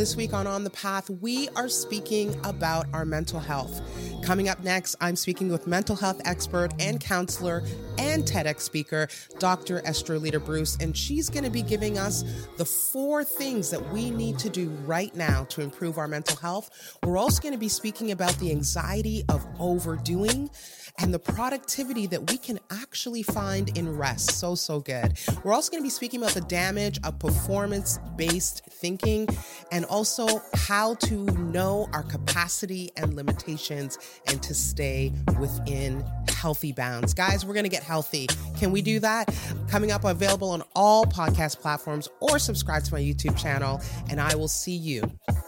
This week on On the Path, we are speaking about our mental health. Coming up next, I'm speaking with mental health expert and counselor and TEDx speaker, Dr. Estrelita Bruce, and she's going to be giving us the four things that we need to do right now to improve our mental health. We're also going to be speaking about the anxiety of overdoing and the productivity that we can actually find in rest. So, so good. We're also going to be speaking about the damage of performance based thinking and also how to know our capacity and limitations and to stay within healthy bounds. Guys, we're going to get healthy. Can we do that? Coming up, available on all podcast platforms or subscribe to my YouTube channel, and I will see you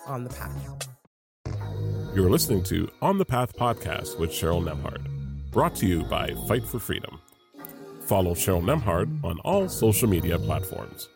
on the path. You're listening to On the Path podcast with Cheryl Nembhard, brought to you by Fight for Freedom. Follow Cheryl Nembhard on all social media platforms.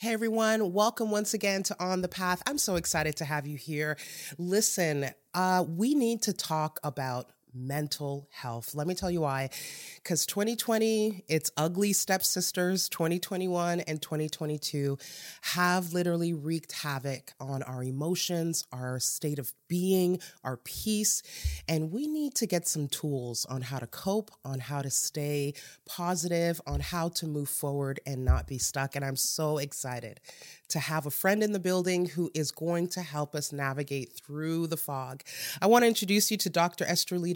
Hey everyone, welcome once again to On the Path. I'm so excited to have you here. Listen, uh, we need to talk about mental health. Let me tell you why. Because 2020, its ugly stepsisters, 2021 and 2022, have literally wreaked havoc on our emotions, our state of being, our peace. And we need to get some tools on how to cope, on how to stay positive, on how to move forward and not be stuck. And I'm so excited to have a friend in the building who is going to help us navigate through the fog. I want to introduce you to Dr.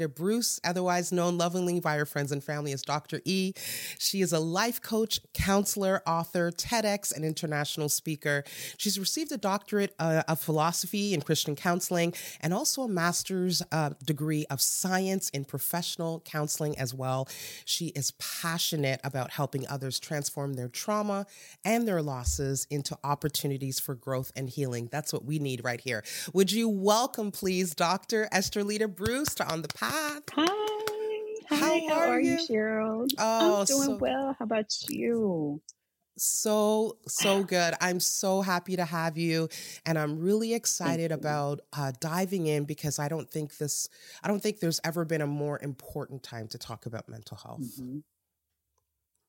Estrelita Bruce, otherwise known lovingly by her friends and family as Dr. E. She is a life coach, counselor, author, TEDx, and international speaker. She's received a doctorate uh, of philosophy in Christian counseling and also a master's uh, degree of science in professional counseling as well. She is passionate about helping others transform their trauma and their losses into opportunities for growth and healing. That's what we need right here. Would you welcome, please, Dr. Esther Estrelita Bruce to On the Path? Hi. Hi, how, how are, are, you, Cheryl? Oh, I'm doing so, well. How about you? So, so good. I'm so happy to have you. And I'm really excited about uh, diving in because I don't think this, I don't think there's ever been a more important time to talk about mental health. Mm-hmm.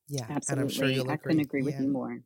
Yeah. Absolutely. And I'm sure you'll I agree. couldn't agree with yeah. you more.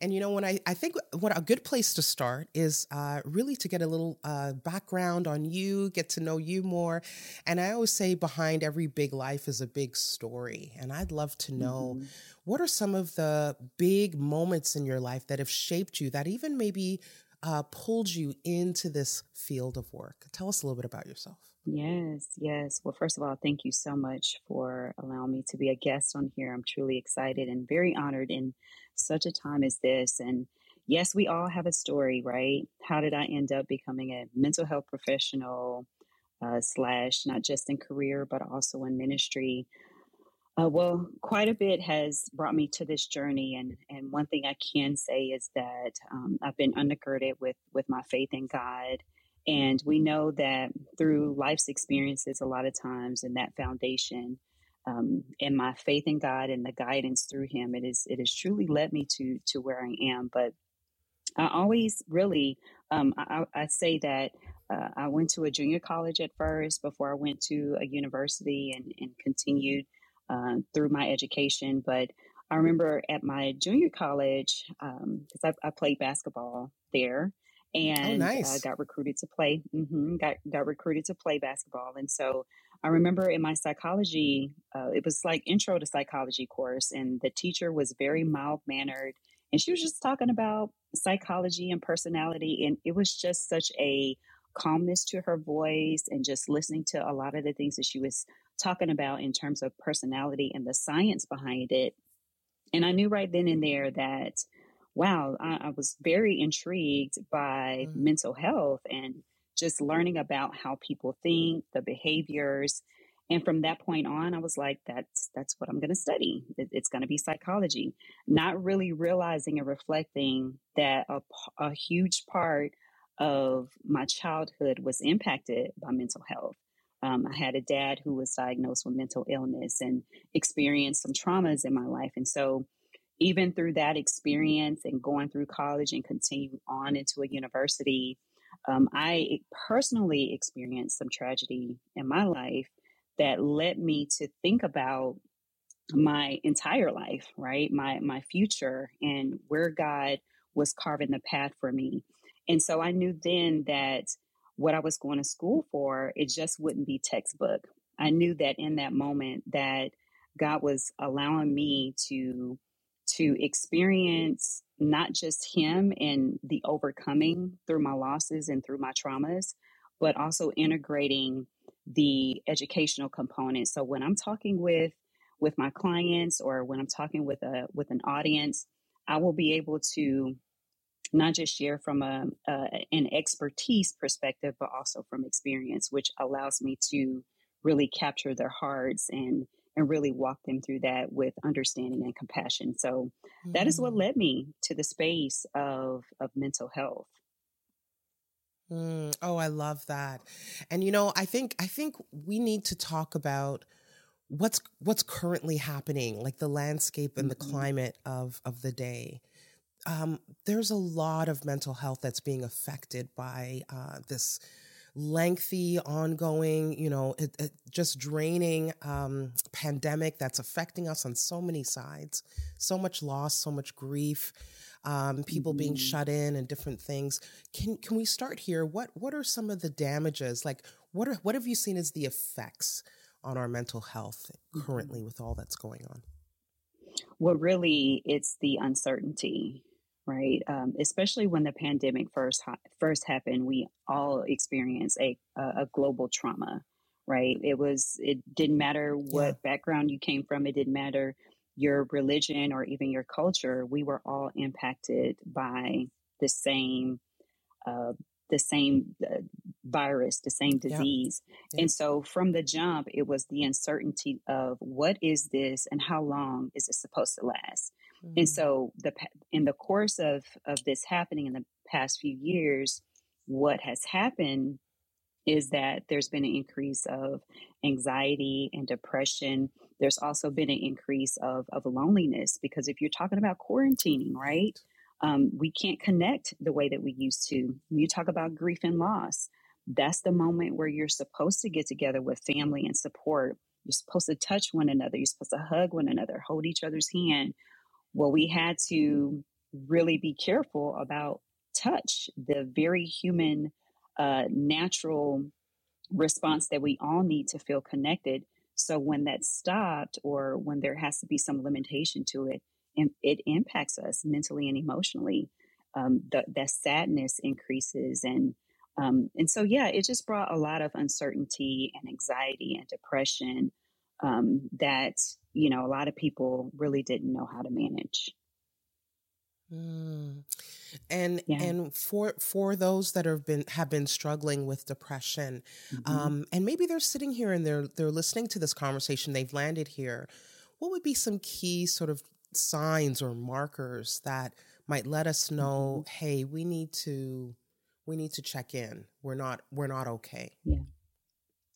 And you know, when I, I think what a good place to start is uh, really to get a little uh, background on you, get to know you more. And I always say behind every big life is a big story. And I'd love to know Mm-hmm. what are some of the big moments in your life that have shaped you, that even maybe uh, pulled you into this field of work? Tell us a little bit about yourself. Yes, yes. Well, first of all, thank you so much for allowing me to be a guest on here. I'm truly excited and very honored in such a time as this. And yes, we all have a story, right? How did I end up becoming a mental health professional, uh, slash, not just in career, but also in ministry? Uh, well, quite a bit has brought me to this journey, and and one thing I can say is that um, I've been undergirded with with my faith in God, and we know that through life's experiences, a lot of times, and that foundation, um, and my faith in God and the guidance through Him, it is it has truly led me to to where I am. But I always really, um, I, I say that uh, I went to a junior college at first before I went to a university and, and continued uh, through my education. But I remember at my junior college, because I, I played basketball there Oh, and uh, got recruited to play, hmm got, got recruited to play basketball. And so I remember in my psychology, uh, it was like intro to psychology course, and the teacher was very mild mannered, and she was just talking about psychology and personality, and it was just such a calmness to her voice, and just listening to a lot of the things that she was talking about in terms of personality and the science behind it. And I knew right then and there that, wow, I, I was very intrigued by Mm. mental health and just learning about how people think, the behaviors. And from that point on, I was like, that's that's what I'm going to study. It- It's going to be psychology. Not really realizing and reflecting that a huge part of my childhood was impacted by mental health. Um, I had a dad who was diagnosed with mental illness and experienced some traumas in my life. And so, even through that experience and going through college and continuing on into a university, um, I personally experienced some tragedy in my life that led me to think about my entire life, right? My my future and where God was carving the path for me. And so I knew then that what I was going to school for, it just wouldn't be textbook. I knew that in that moment that God was allowing me to to experience not just him and the overcoming through my losses and through my traumas, but also integrating the educational component. So when I'm talking with with my clients or when I'm talking with a with an audience, I will be able to not just share from a, a, an expertise perspective, but also from experience, which allows me to really capture their hearts and and really walk them through that with understanding and compassion. So mm-hmm. that is what mm. led me to the space of of mental health. Mm, oh, I love that. And you know, I think I think we need to talk about what's what's currently happening, like the landscape and mm-hmm. the climate of of the day. Um, there's a lot of mental health that's being affected by uh, this lengthy, ongoing, you know, it, it just draining um, pandemic that's affecting us on so many sides. So much loss, so much grief, um, people mm-hmm. being shut in, and different things. Can can we start here? What what are some of the damages? Like, what are what have you seen as the effects on our mental health currently mm-hmm. with all that's going on? Well, really, it's the uncertainty right? Um, especially when the pandemic first ha- first happened, we all experienced a a global trauma, right? It was it didn't matter what yeah. background you came from, it didn't matter your religion or even your culture. We were all impacted by the same uh, the same uh, virus, the same disease. Yeah. Yeah. And so from the jump, it was the uncertainty of what is this and how long is it supposed to last? Mm-hmm. And so the in the course of of this happening in the past few years, what has happened is that there's been an increase of anxiety and depression. There's also been an increase of, of loneliness because if you're talking about quarantining, right? Um, we can't connect the way that we used to. When you talk about grief and loss, that's the moment where you're supposed to get together with family and support. You're supposed to touch one another. You're supposed to hug one another, hold each other's hand. Well, we had to really be careful about touch, the very human, uh, natural response that we all need to feel connected. So when that stopped, or when there has to be some limitation to it, and it impacts us mentally and emotionally. Um, the, that sadness increases, and um, and so yeah, it just brought a lot of uncertainty and anxiety and depression um, that you know a lot of people really didn't know how to manage. Mm. And yeah. and for for those that have been have been struggling with depression, mm-hmm. um, and maybe they're sitting here and they're they're listening to this conversation, they've landed here. What would be some key sort of signs or markers that might let us know, mm-hmm. hey, we need to we need to check in. We're not we're not okay. Yeah.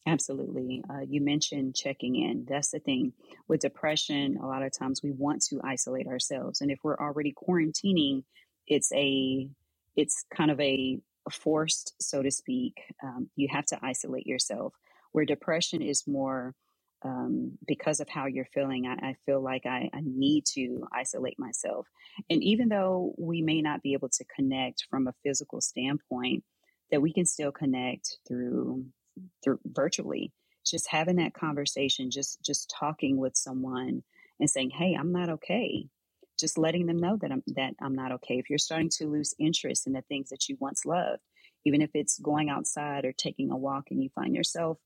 Absolutely. Uh, you mentioned checking in. That's the thing. With depression, a lot of times we want to isolate ourselves. And if we're already quarantining, it's a it's kind of a forced, so to speak. Um, you have to isolate yourself. Where depression is more um, because of how you're feeling, I, I feel like I, I, need to isolate myself. And even though we may not be able to connect from a physical standpoint, that we can still connect through through virtually just having that conversation just just talking with someone and saying hey i'm not okay. Just letting them know that i'm that i'm not okay. If you're starting to lose interest in the things that you once loved even if it's going outside or taking a walk and you find yourself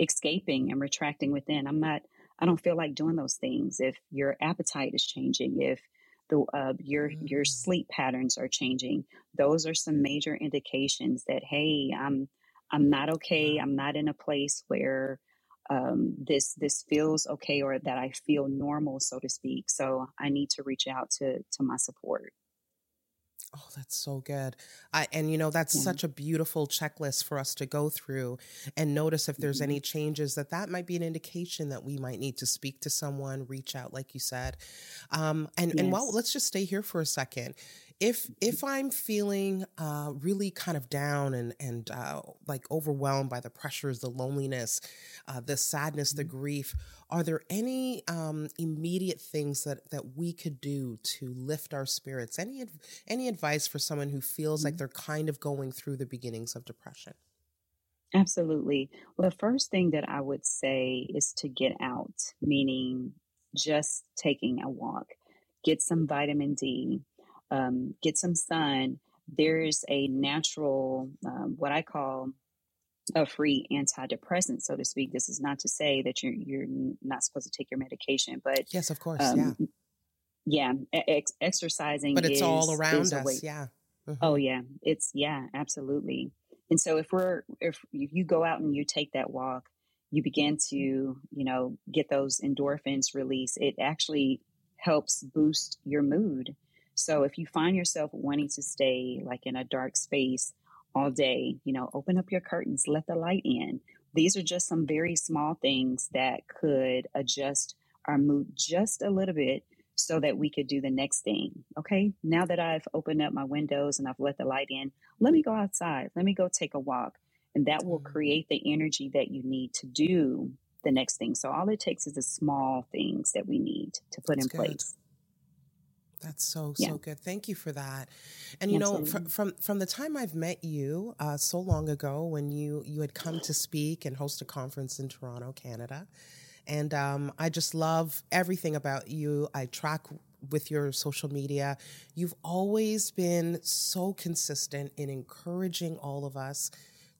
escaping and retracting within i'm not i don't feel like doing those things. If your appetite is changing if the uh, your your mm. sleep patterns are changing those are some major indications that hey i'm I'm not okay. I'm not in a place where um, this this feels okay or that I feel normal, so to speak. So I need to reach out to to my support. Oh, that's so good. I, and you know, that's yeah. such a beautiful checklist for us to go through and notice if there's mm-hmm. any changes that that might be an indication that we might need to speak to someone, reach out, like you said. Um, and, yes. and while let's just stay here for a second. If if I'm feeling uh, really kind of down and and uh, like overwhelmed by the pressures, the loneliness, uh, the sadness, the mm-hmm. grief, are there any um, immediate things that that we could do to lift our spirits? Any any advice for someone who feels mm-hmm. like they're kind of going through the beginnings of depression? Absolutely. Well, the first thing that I would say is to get out, meaning just taking a walk, get some vitamin D, um, get some sun. There's a natural, um, what I call a free antidepressant, so to speak. This is not to say that you're you're not supposed to take your medication, but yes, of course, um, yeah, yeah. Ex- exercising, but it's is, all around us. Yeah. Mm-hmm. Oh yeah, it's yeah, absolutely. And so if we're if you go out and you take that walk, you begin to you know get those endorphins release. It actually helps boost your mood. So if you find yourself wanting to stay like in a dark space all day, you know, open up your curtains, let the light in. These are just some very small things that could adjust our mood just a little bit so that we could do the next thing. Okay. Now that I've opened up my windows and I've let the light in, let me go outside. Let me go take a walk. And that will mm-hmm. create the energy that you need to do the next thing. So all it takes is the small things that we need to put That's in good. place. That's so yeah. so good. Thank you for that. And you Absolutely. know, from, from from the time I've met you uh, so long ago, when you you had come to speak and host a conference in Toronto, Canada, and um, I just love everything about you. I track with your social media. You've always been so consistent in encouraging all of us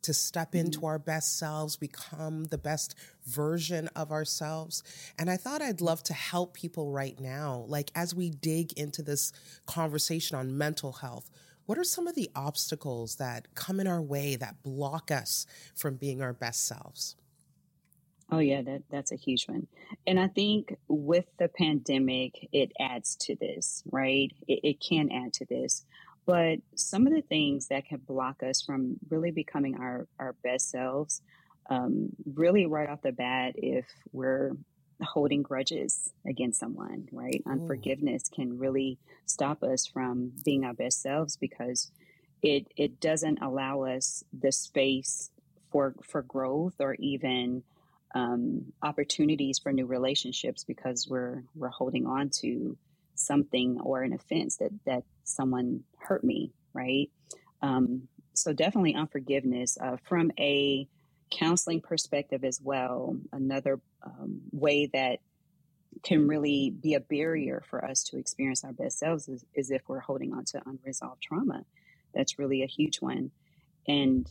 to step mm-hmm. into our best selves, become the best version of ourselves. And I thought I'd love to help people right now, like as we dig into this conversation on mental health. What are some of the obstacles that come in our way that block us from being our best selves? Oh yeah, that that's a huge one. And I think with the pandemic, it adds to this, right? It, it can add to this. But some of the things that can block us from really becoming our, our best selves, um, really right off the bat, if we're holding grudges against someone, right? Ooh. Unforgiveness can really stop us from being our best selves because it it doesn't allow us the space for for growth or even um, opportunities for new relationships because we're we're holding on to something or an offense that that someone hurt me, right? Um, so definitely unforgiveness uh, from a counseling perspective as well. Another um, way that can really be a barrier for us to experience our best selves is, is if we're holding on to unresolved trauma. That's really a huge one. And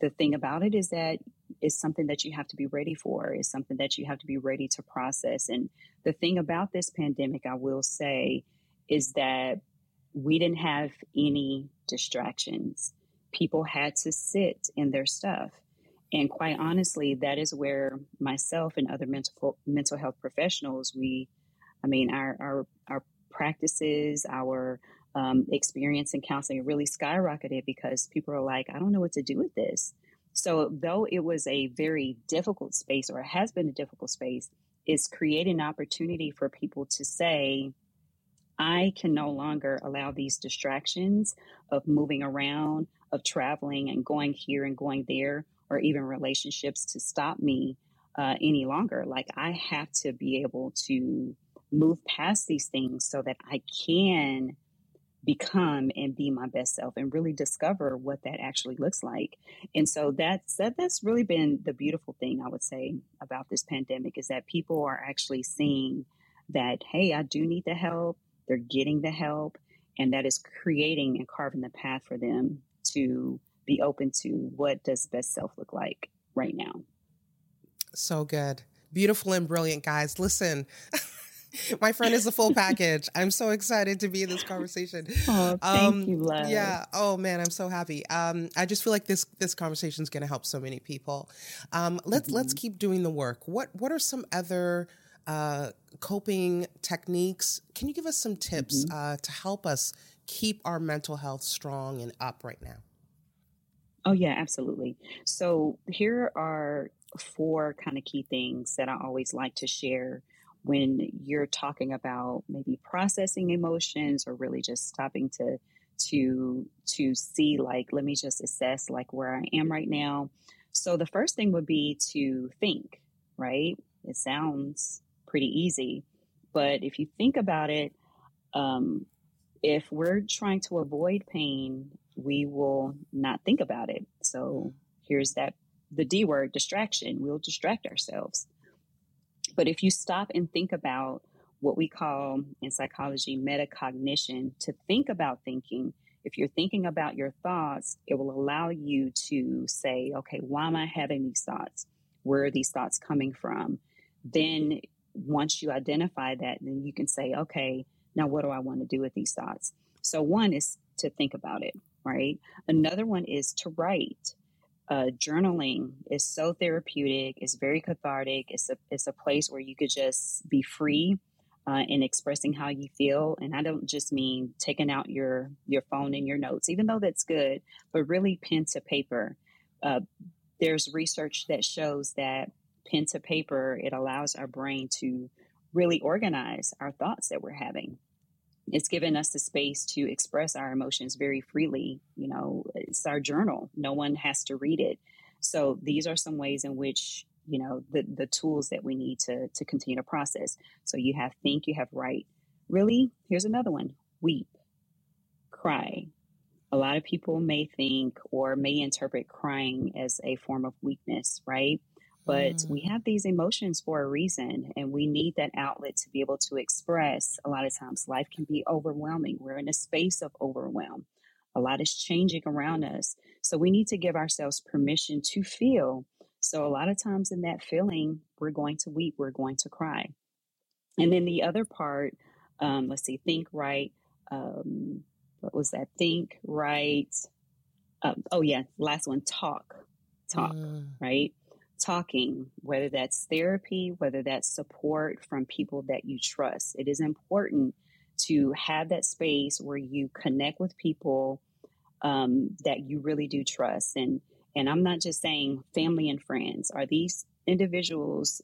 the thing about it is that is something that you have to be ready for, is something that you have to be ready to process. And the thing about this pandemic, I will say, is that we didn't have any distractions. People had to sit in their stuff. And quite honestly, that is where myself and other mental mental health professionals, we, I mean, our our, our practices, our um, experience in counseling really skyrocketed because people are like, I don't know what to do with this. So, though it was a very difficult space or has been a difficult space, is creating an opportunity for people to say, I can no longer allow these distractions of moving around, of traveling and going here and going there, or even relationships to stop me uh, any longer. Like, I have to be able to move past these things so that I can become and be my best self and really discover what that actually looks like. And so that's that, that's really been the beautiful thing I would say about this pandemic is that people are actually seeing that hey, I do need the help. They're getting the help and that is creating and carving the path for them to be open to what does best self look like right now. So good. Beautiful and brilliant guys. Listen, My friend is a full package. I'm so excited to be in this conversation. Oh, thank um, you, love. Yeah. Oh man, I'm so happy. Um, I just feel like this this conversation is going to help so many people. Um, let's mm-hmm. let's keep doing the work. What what are some other uh, coping techniques? Can you give us some tips mm-hmm. uh, to help us keep our mental health strong and up right now? Oh yeah, absolutely. So here are four kind of key things that I always like to share when you're talking about maybe processing emotions or really just stopping to to to see like let me just assess like where I am right now. So the first thing would be to think, right? It sounds pretty easy, but if you think about it, um, if we're trying to avoid pain, we will not think about it. So here's that the D word distraction. We'll distract ourselves. But if you stop and think about what we call in psychology metacognition, to think about thinking, if you're thinking about your thoughts, it will allow you to say, okay, why am I having these thoughts? Where are these thoughts coming from? Then once you identify that, then you can say, okay, now what do I want to do with these thoughts? So one is to think about it, right? Another one is to write uh, journaling is so therapeutic. It's very cathartic. It's a it's a place where you could just be free uh, in expressing how you feel. And I don't just mean taking out your your phone and your notes, even though that's good, but really pen to paper. Uh, there's research that shows that pen to paper it allows our brain to really organize our thoughts that we're having it's given us the space to express our emotions very freely. You know, it's our journal. No one has to read it. So these are some ways in which you know the the tools that we need to to continue to process. So you have think, you have write. Really, here's another one: weep, cry. A lot of people may think or may interpret crying as a form of weakness, right? But mm. we have these emotions for a reason and we need that outlet to be able to express. A lot of times life can be overwhelming. We're in a space of overwhelm. A lot is changing around us. So we need to give ourselves permission to feel. So a lot of times in that feeling we're going to weep we're going to cry. And then the other part um, let's see think right um, what was that? Think right um, oh yeah last one talk talk mm. right talking, whether that's therapy, whether that's support from people that you trust. It is important to have that space where you connect with people um, that you really do trust. And and I'm not just saying family and friends. Are these individuals?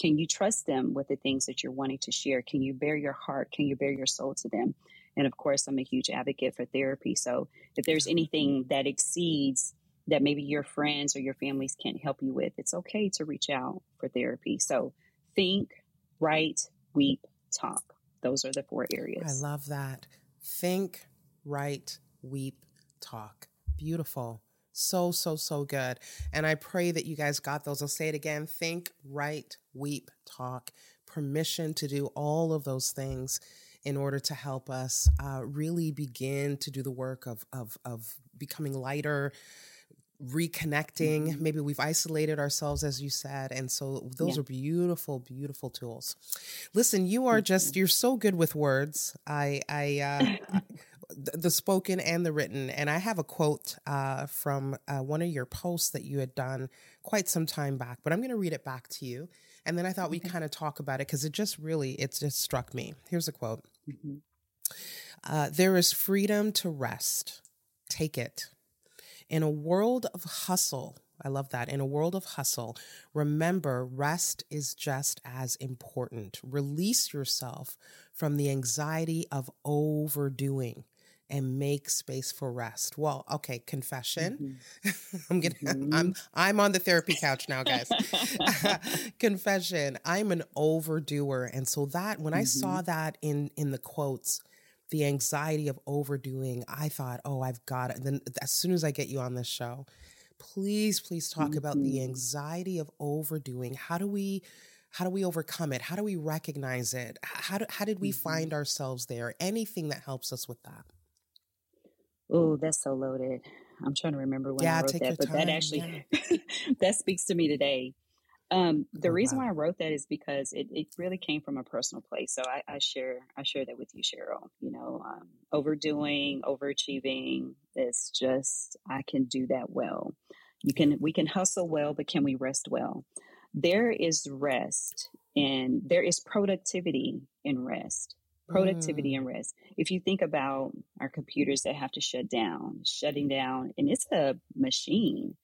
Can you trust them with the things that you're wanting to share? Can you bare your heart? Can you bare your soul to them? And of course, I'm a huge advocate for therapy. So if there's anything that exceeds that maybe your friends or your families can't help you with, it's okay to reach out for therapy. So think, write, weep, talk. Those are the four areas. I love that. Think, write, weep, talk. Beautiful. So, so, so good. And I pray that you guys got those. I'll say it again think, write, weep, talk. Permission to do all of those things in order to help us uh, really begin to do the work of, of, of becoming lighter, reconnecting. Mm-hmm. Maybe we've isolated ourselves, as you said. And so those yeah. are beautiful, beautiful tools. Listen, you are just, you're so good with words. I, I, uh, the spoken and the written. And I have a quote uh, from uh, one of your posts that you had done quite some time back, but I'm going to read it back to you. And then I thought okay. we kind of talk about it because it just really, it just struck me. Here's a quote. Mm-hmm. Uh, there is freedom to rest. Take it. In a world of hustle, I love that. In a world of hustle, remember rest is just as important. Release yourself from the anxiety of overdoing and make space for rest. Well, okay, confession. Mm-hmm. I'm getting mm-hmm. I'm I'm on the therapy couch now, guys. confession. I'm an overdoer. And so that when mm-hmm. I saw mm-hmm. that in in the quotes, the anxiety of overdoing, I thought, oh, I've got it. Then as soon as I get you on this show, please, please talk mm-hmm. about the mm-hmm. anxiety of overdoing. How do we how do we overcome it? How do we recognize it? How do, how did we mm-hmm. find ourselves there? Anything that helps us with that. Oh, that's so loaded. I'm trying to remember when yeah, I wrote that, but time. that actually yeah. that speaks to me today. Um, the oh, reason wow. why I wrote that is because it, it really came from a personal place. So I, I share I share that with you, Cheryl. You know, um, overdoing, overachieving. It's just I can do that well. You can we can hustle well, but can we rest well? There is rest and there is productivity in rest. Productivity mm. and rest. If you think about our computers that have to shut down, shutting down, and it's a machine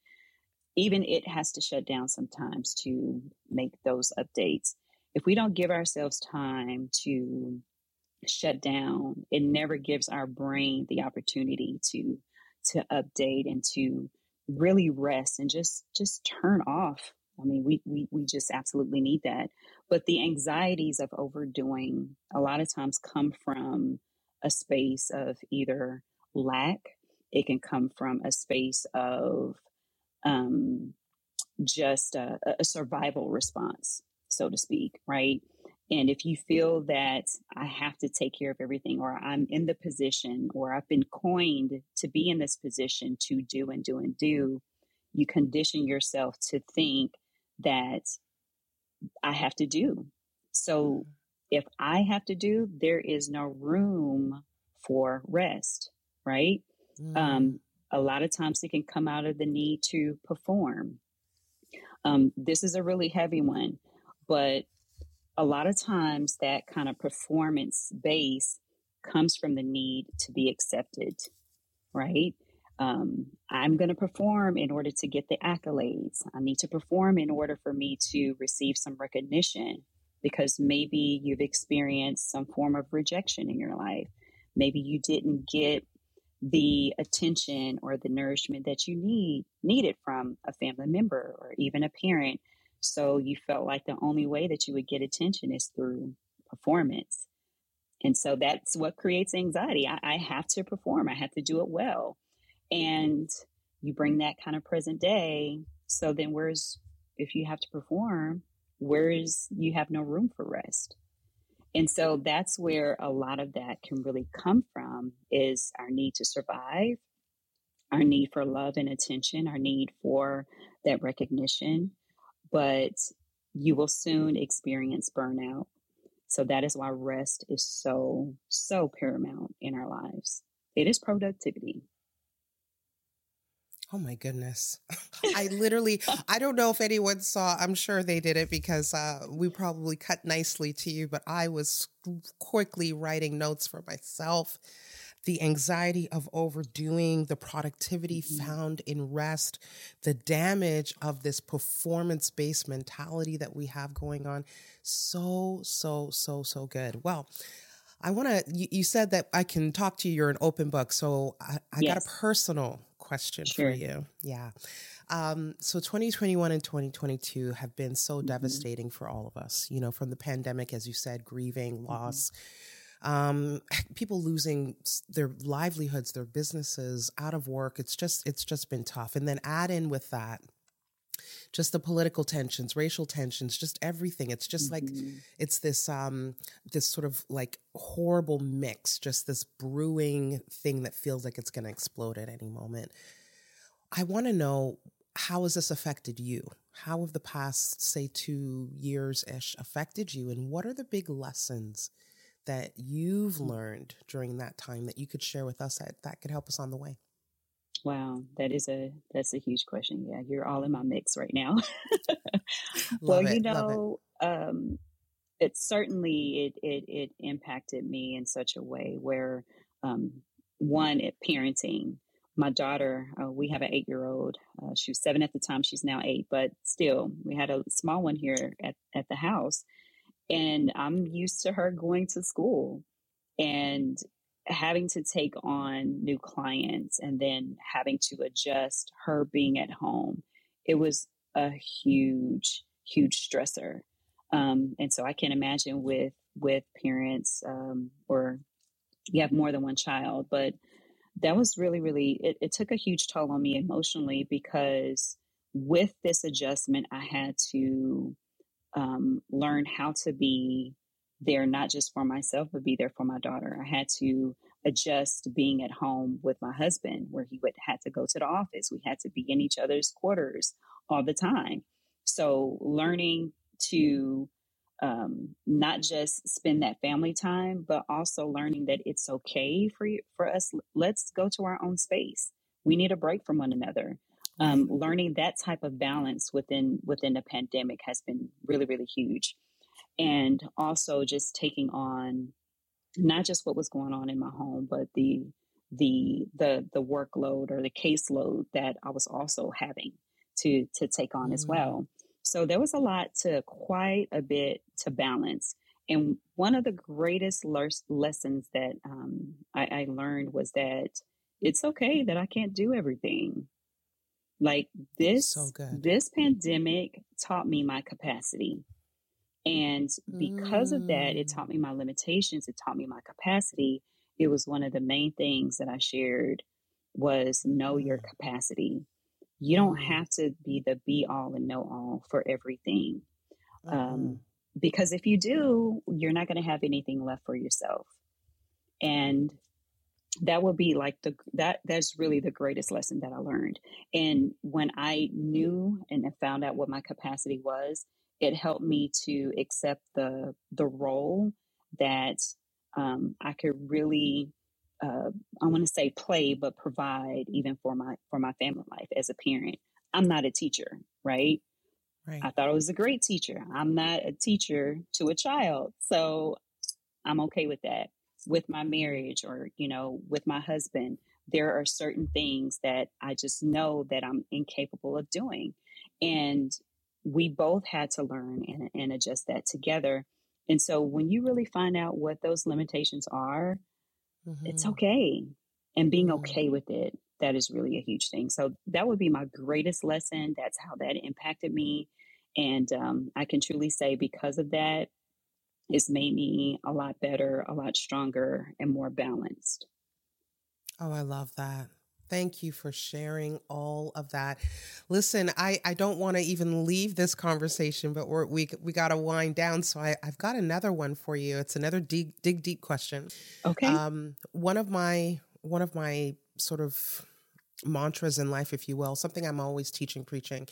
even it has to shut down sometimes to make those updates. if we don't give ourselves time to shut down, it never gives our brain the opportunity to to update and to really rest and just just turn off. I mean, we we we just absolutely need that. But the anxieties of overdoing a lot of times come from a space of either lack. It can come from a space of um, just a, a survival response, so to speak, right? And if you feel that I have to take care of everything, or I'm in the position, or I've been coined to be in this position to do and do and do, you condition yourself to think that I have to do. So mm-hmm. if I have to do, there is no room for rest, right? Mm. Um, a lot of times it can come out of the need to perform. Um, this is a really heavy one, but a lot of times that kind of performance base comes from the need to be accepted, right? Um, I'm going to perform in order to get the accolades. I need to perform in order for me to receive some recognition because maybe you've experienced some form of rejection in your life. Maybe you didn't get the attention or the nourishment that you need needed from a family member or even a parent. So you felt like the only way that you would get attention is through performance. And so that's what creates anxiety. I, I have to perform. I have to do it well. And you bring that kind of present day. So then where's if you have to perform, where's you have no room for rest. And so that's where a lot of that can really come from is our need to survive, our need for love and attention, our need for that recognition. But you will soon experience burnout. So that is why rest is so, so paramount in our lives. It is productivity. Oh my goodness. I literally, I don't know if anyone saw, I'm sure they did it because uh, we probably cut nicely to you, but I was quickly writing notes for myself. The anxiety of overdoing, the productivity mm-hmm. found in rest, the damage of this performance based mentality that we have going on. So, so, so, so good. Well, I want to, you, you, said that I can talk to you. You're an open book. So I, I yes. got a personal question sure. for you. Yeah. Um, so 2021 and 2022 have been so mm-hmm. devastating for all of us, you know, from the pandemic, as you said, grieving, mm-hmm. loss, mm-hmm. um, people losing their livelihoods, their businesses, out of work. It's just, it's just been tough. And then add in with that, just the political tensions, racial tensions, just everything. It's just mm-hmm. like it's this um this sort of like horrible mix, just this brewing thing that feels like it's going to explode at any moment. I want to know how has this affected you? How have the past say 2 years ish affected you and what are the big lessons that you've learned during that time that you could share with us that, that could help us on the way? Wow, that is a that's a huge question. Yeah, you're all in my mix right now. well, it, you know, it. um, it certainly it, it it impacted me in such a way where um, one at parenting my daughter uh, we have an eight year old uh, she was seven at the time she's now eight but still we had a small one here at, at the house and i'm used to her going to school and having to take on new clients and then having to adjust her being at home, it was a huge, huge stressor. Um, and so I can imagine with with parents um, or you have more than one child, but that was really, really it, it took a huge toll on me emotionally because with this adjustment, I had to um, learn how to be there not just for myself, but be there for my daughter. I had to adjust being at home with my husband, where he would had to go to the office. We had to be in each other's quarters all the time. So learning to um, not just spend that family time, but also learning that it's okay for you, for us. Let's go to our own space. We need a break from one another. Um, learning that type of balance within within the pandemic has been really really huge and also just taking on not just what was going on in my home, but the the the the workload or the caseload that I was also having to to take on mm-hmm. as well. so there was a lot to quite a bit to balance. And one of the greatest lessons that um, I, I learned was that it's okay that I can't do everything. Like this, so this pandemic taught me my capacity. And because mm. of that, it taught me my limitations. It taught me my capacity. It was one of the main things that I shared was know your mm. capacity. You don't mm. have to be the be all and know all for everything. Um, mm-hmm. because if you do, you're not going to have anything left for yourself. And that would be like the that that's really the greatest lesson that I learned. And when I knew and found out what my capacity was, it helped me to accept the the role that um, I could really uh, I want to say play, but provide even for my for my family life as a parent. I'm not a teacher, right? Right. I thought I was a great teacher. I'm not a teacher to a child, so I'm okay with that with my marriage or, you know, with my husband, there are certain things that I just know that I'm incapable of doing. And we both had to learn and, and adjust that together. And so when you really find out what those limitations are, mm-hmm. it's okay. And being mm-hmm. okay with it, that is really a huge thing. So that would be my greatest lesson. That's how that impacted me. And um, I can truly say, because of that, it's made me a lot better, a lot stronger, and more balanced. Oh, I love that. Thank you for sharing all of that. Listen, I, I don't want to even leave this conversation, but we're, we we got to wind down. So I, I've got another one for you. It's another dig, dig deep question. Okay. Um, one of my one of my sort of mantras in life, if you will, something I'm always teaching, preaching,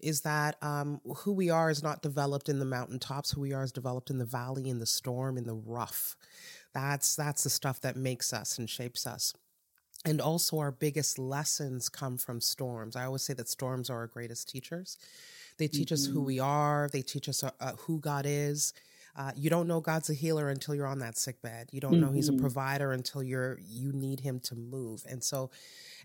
is that um, who we are is not developed in the mountaintops. Who we are is developed in the valley, in the storm, in the rough. That's that's the stuff that makes us and shapes us. And also, our biggest lessons come from storms. I always say that storms are our greatest teachers. They teach mm-hmm. us who mm-hmm. we are. They teach us uh, uh, who God is. Uh, you don't know God's a healer until you're on that sick bed. You don't mm-hmm. know He's a mm-hmm. provider until you're you need Him to move. And so,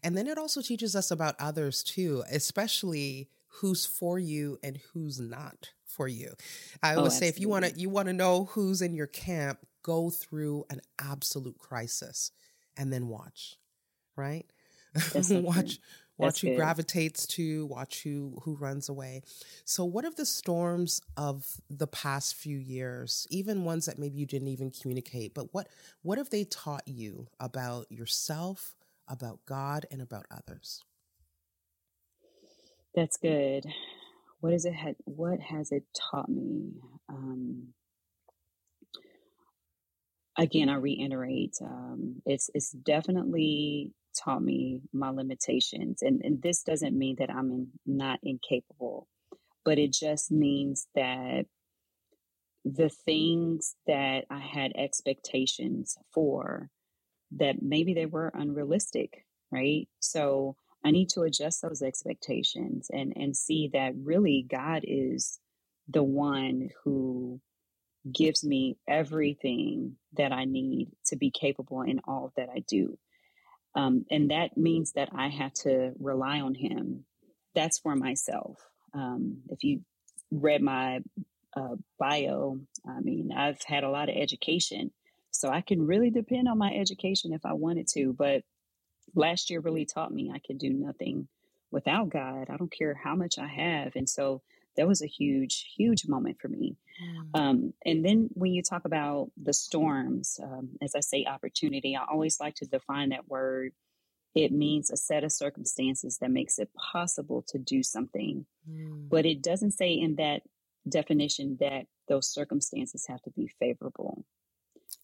and then it also teaches us about others too, especially who's for you and who's not for you. I always oh, say if you want to you want to know who's in your camp, go through an absolute crisis and then watch, right? watch watch who gravitates to, watch who who runs away. So what of the storms of the past few years, even ones that maybe you didn't even communicate, but what what have they taught you about yourself, about God and about others? That's good. What is it? Had what has it taught me? Um, again, I reiterate, um, it's it's definitely taught me my limitations, and and this doesn't mean that I'm in, not incapable, but it just means that the things that I had expectations for that maybe they were unrealistic, right? So I need to adjust those expectations and and see that really God is the one who gives me everything that I need to be capable in all that I do. Um, and that means that I have to rely on Him. That's for myself. Um, if you read my uh, bio, I mean, I've had a lot of education, so I can really depend on my education if I wanted to. But last year really taught me I could do nothing without God. I don't care how much I have. And so that was a huge, huge moment for me. Mm. Um, and then when you talk about the storms, um, as I say, opportunity, I always like to define that word. It means a set of circumstances that makes it possible to do something. Mm. But it doesn't say in that definition that those circumstances have to be favorable.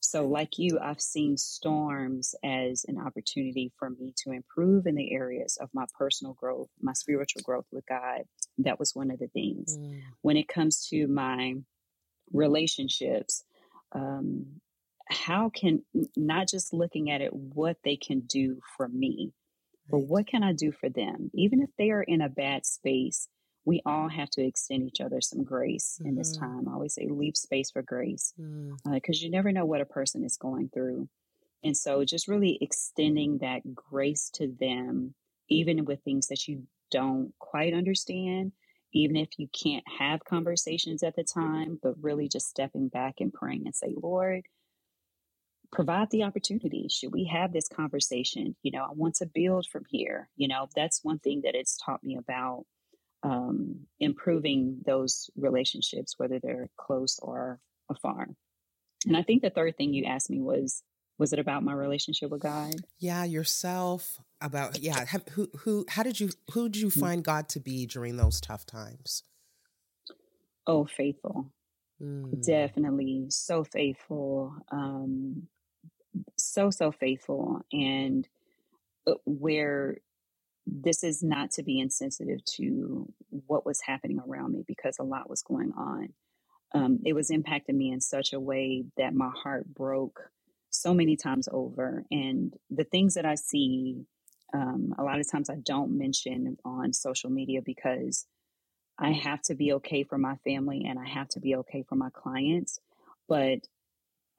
So, like you, I've seen storms as an opportunity for me to improve in the areas of my personal growth, my spiritual growth with God. That was one of the things. Mm. When it comes to my relationships, um, how can not just looking at it, what they can do for me, but what can I do for them? Even if they are in a bad space, we all have to extend each other some grace mm-hmm. in this mm-hmm. time. I always say leave space for grace because mm. uh, you never know what a person is going through. And so just really extending that grace to them, even with things that you don't quite understand, even if you can't have conversations at the time, but really just stepping back and praying and say, Lord, provide the opportunity. Should we have this conversation? You know, I want to build from here. You know, that's one thing that it's taught me about um, improving those relationships, whether they're close or afar. And I think the third thing you asked me was, was it about my relationship with God? Yeah, yourself. About yeah, have, who who how did you who did you mm. find God to be during those tough times? Oh, faithful. Mm. Definitely so faithful. Um, so so faithful and uh, where this is not to be insensitive to what was happening around me because a lot was going on. Um, it was impacting me in such a way that my heart broke so many times over and the things that i see um, a lot of times i don't mention on social media because i have to be okay for my family and i have to be okay for my clients but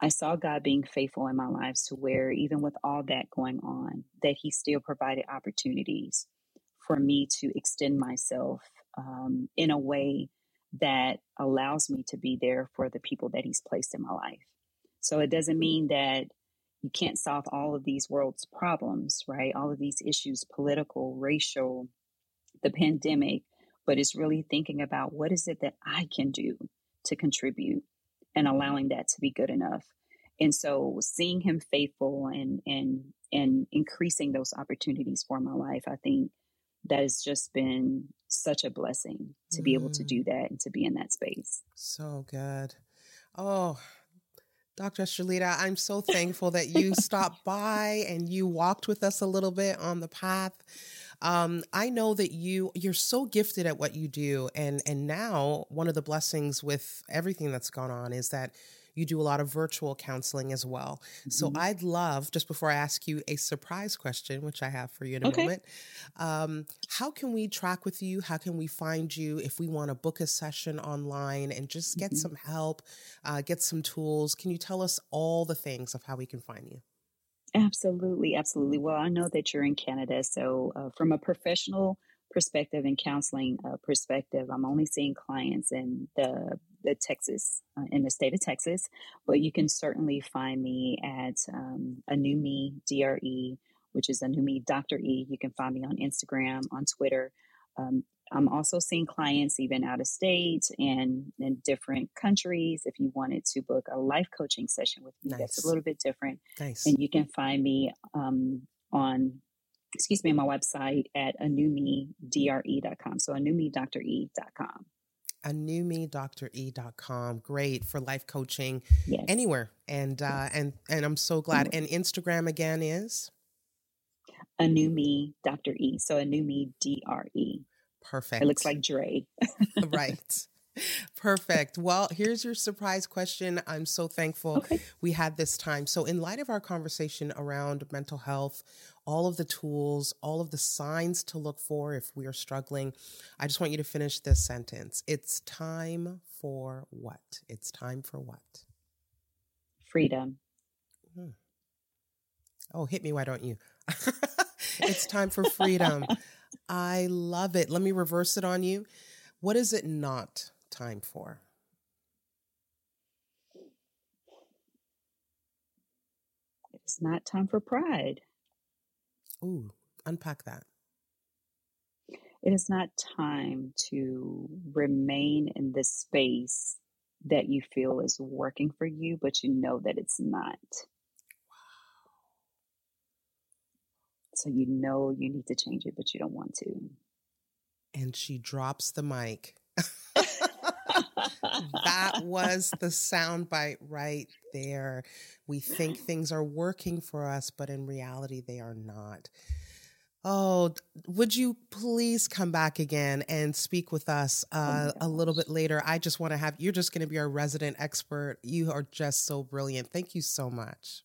I saw God being faithful in my lives to where even with all that going on, that He still provided opportunities for me to extend myself um, in a way that allows me to be there for the people that He's placed in my life. So it doesn't mean that you can't solve all of these world's problems, right? All of these issues, political, racial, the pandemic, but it's really thinking about what is it that I can do to contribute and allowing that to be good enough. And so seeing him faithful and and and increasing those opportunities for my life, I think that has just been such a blessing to mm. be able to do mm. that and to be in that space. So good. Oh, Dr. Sherlita, I'm so thankful that you stopped by and you walked with us a little bit on the path. Um, I know that you you're so gifted at what you do, and and now one of the blessings with everything that's gone on is that you do a lot of virtual counseling as well. Mm-hmm. So I'd love, just before I ask you a surprise question, which I have for you in a okay. moment, um, how can we track with you? How can we find you if we want to book a session online and just get mm-hmm. some help, uh, get some tools? Can you tell us all the things of how we can find you? Absolutely, absolutely. Well, I know that you're in Canada, so uh, from a professional perspective and counseling uh, perspective, I'm only seeing clients in the the Texas uh, in the state of Texas, but you can certainly find me at um, a new me DRE, which is a new me Dr. E. You can find me on Instagram, on Twitter. Um, I'm also seeing clients even out of state and in different countries. If you wanted to book a life coaching session with me, nice. that's a little bit different. Nice. And you can find me um, on, excuse me, on my website at anewmedre.com. So anewmedre.com. Anewmedre.com. Great for life coaching yes. anywhere. And uh, and and I'm so glad. And Instagram again is a new me Dr. E. So a new me D R E. Perfect. It looks like Dre. right. Perfect. Well, here's your surprise question. I'm so thankful okay. we had this time. So, in light of our conversation around mental health, all of the tools, all of the signs to look for if we are struggling, I just want you to finish this sentence. It's time for what? It's time for what? Freedom. Hmm. Oh, hit me, why don't you? it's time for freedom. I love it. Let me reverse it on you. What is it not time for? It's not time for pride. Ooh, unpack that. It is not time to remain in this space that you feel is working for you, but you know that it's not. So you know you need to change it, but you don't want to. And she drops the mic. that was the soundbite right there. We think things are working for us, but in reality, they are not. Oh, would you please come back again and speak with us oh uh, oh a little bit later? I just want to have you're just going to be our resident expert. You are just so brilliant. Thank you so much.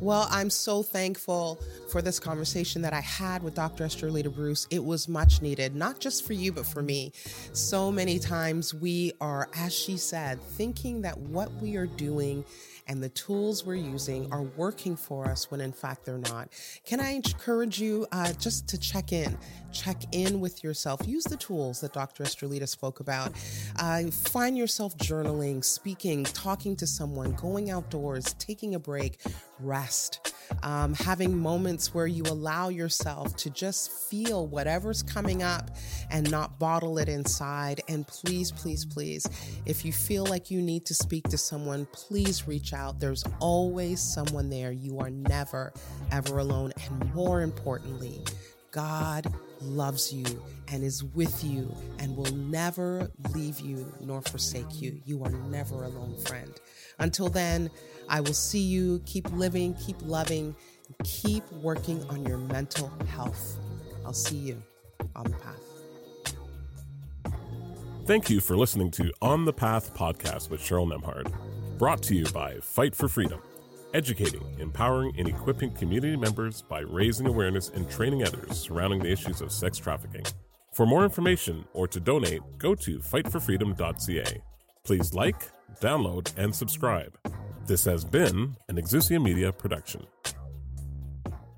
Well, I'm so thankful for this conversation that I had with Dr. Estrelita Bruce. It was much needed, not just for you, but for me. So many times we are, as she said, thinking that what we are doing and the tools we're using are working for us when in fact they're not. Can I encourage you uh, just to check in? Check in with yourself. Use the tools that Dr. Estrelita spoke about. Uh, find yourself journaling, speaking, talking to someone, going outdoors, taking a break, rest um, having moments where you allow yourself to just feel whatever's coming up and not bottle it inside. And please, please, please, if you feel like you need to speak to someone, please reach out. There's always someone there. You are never, ever alone. And more importantly, God loves you and is with you and will never leave you nor forsake you. You are never alone, friend. Until then, I will see you. Keep living, keep loving, keep working on your mental health. I'll see you on the path. Thank you for listening to On the Path podcast with Cheryl Nembhard, brought to you by Fight for Freedom, educating, empowering, and equipping community members by raising awareness and training others surrounding the issues of sex trafficking. For more information or to donate, go to fightforfreedom.ca. Please like, download, and subscribe. This has been an Exusia Media production.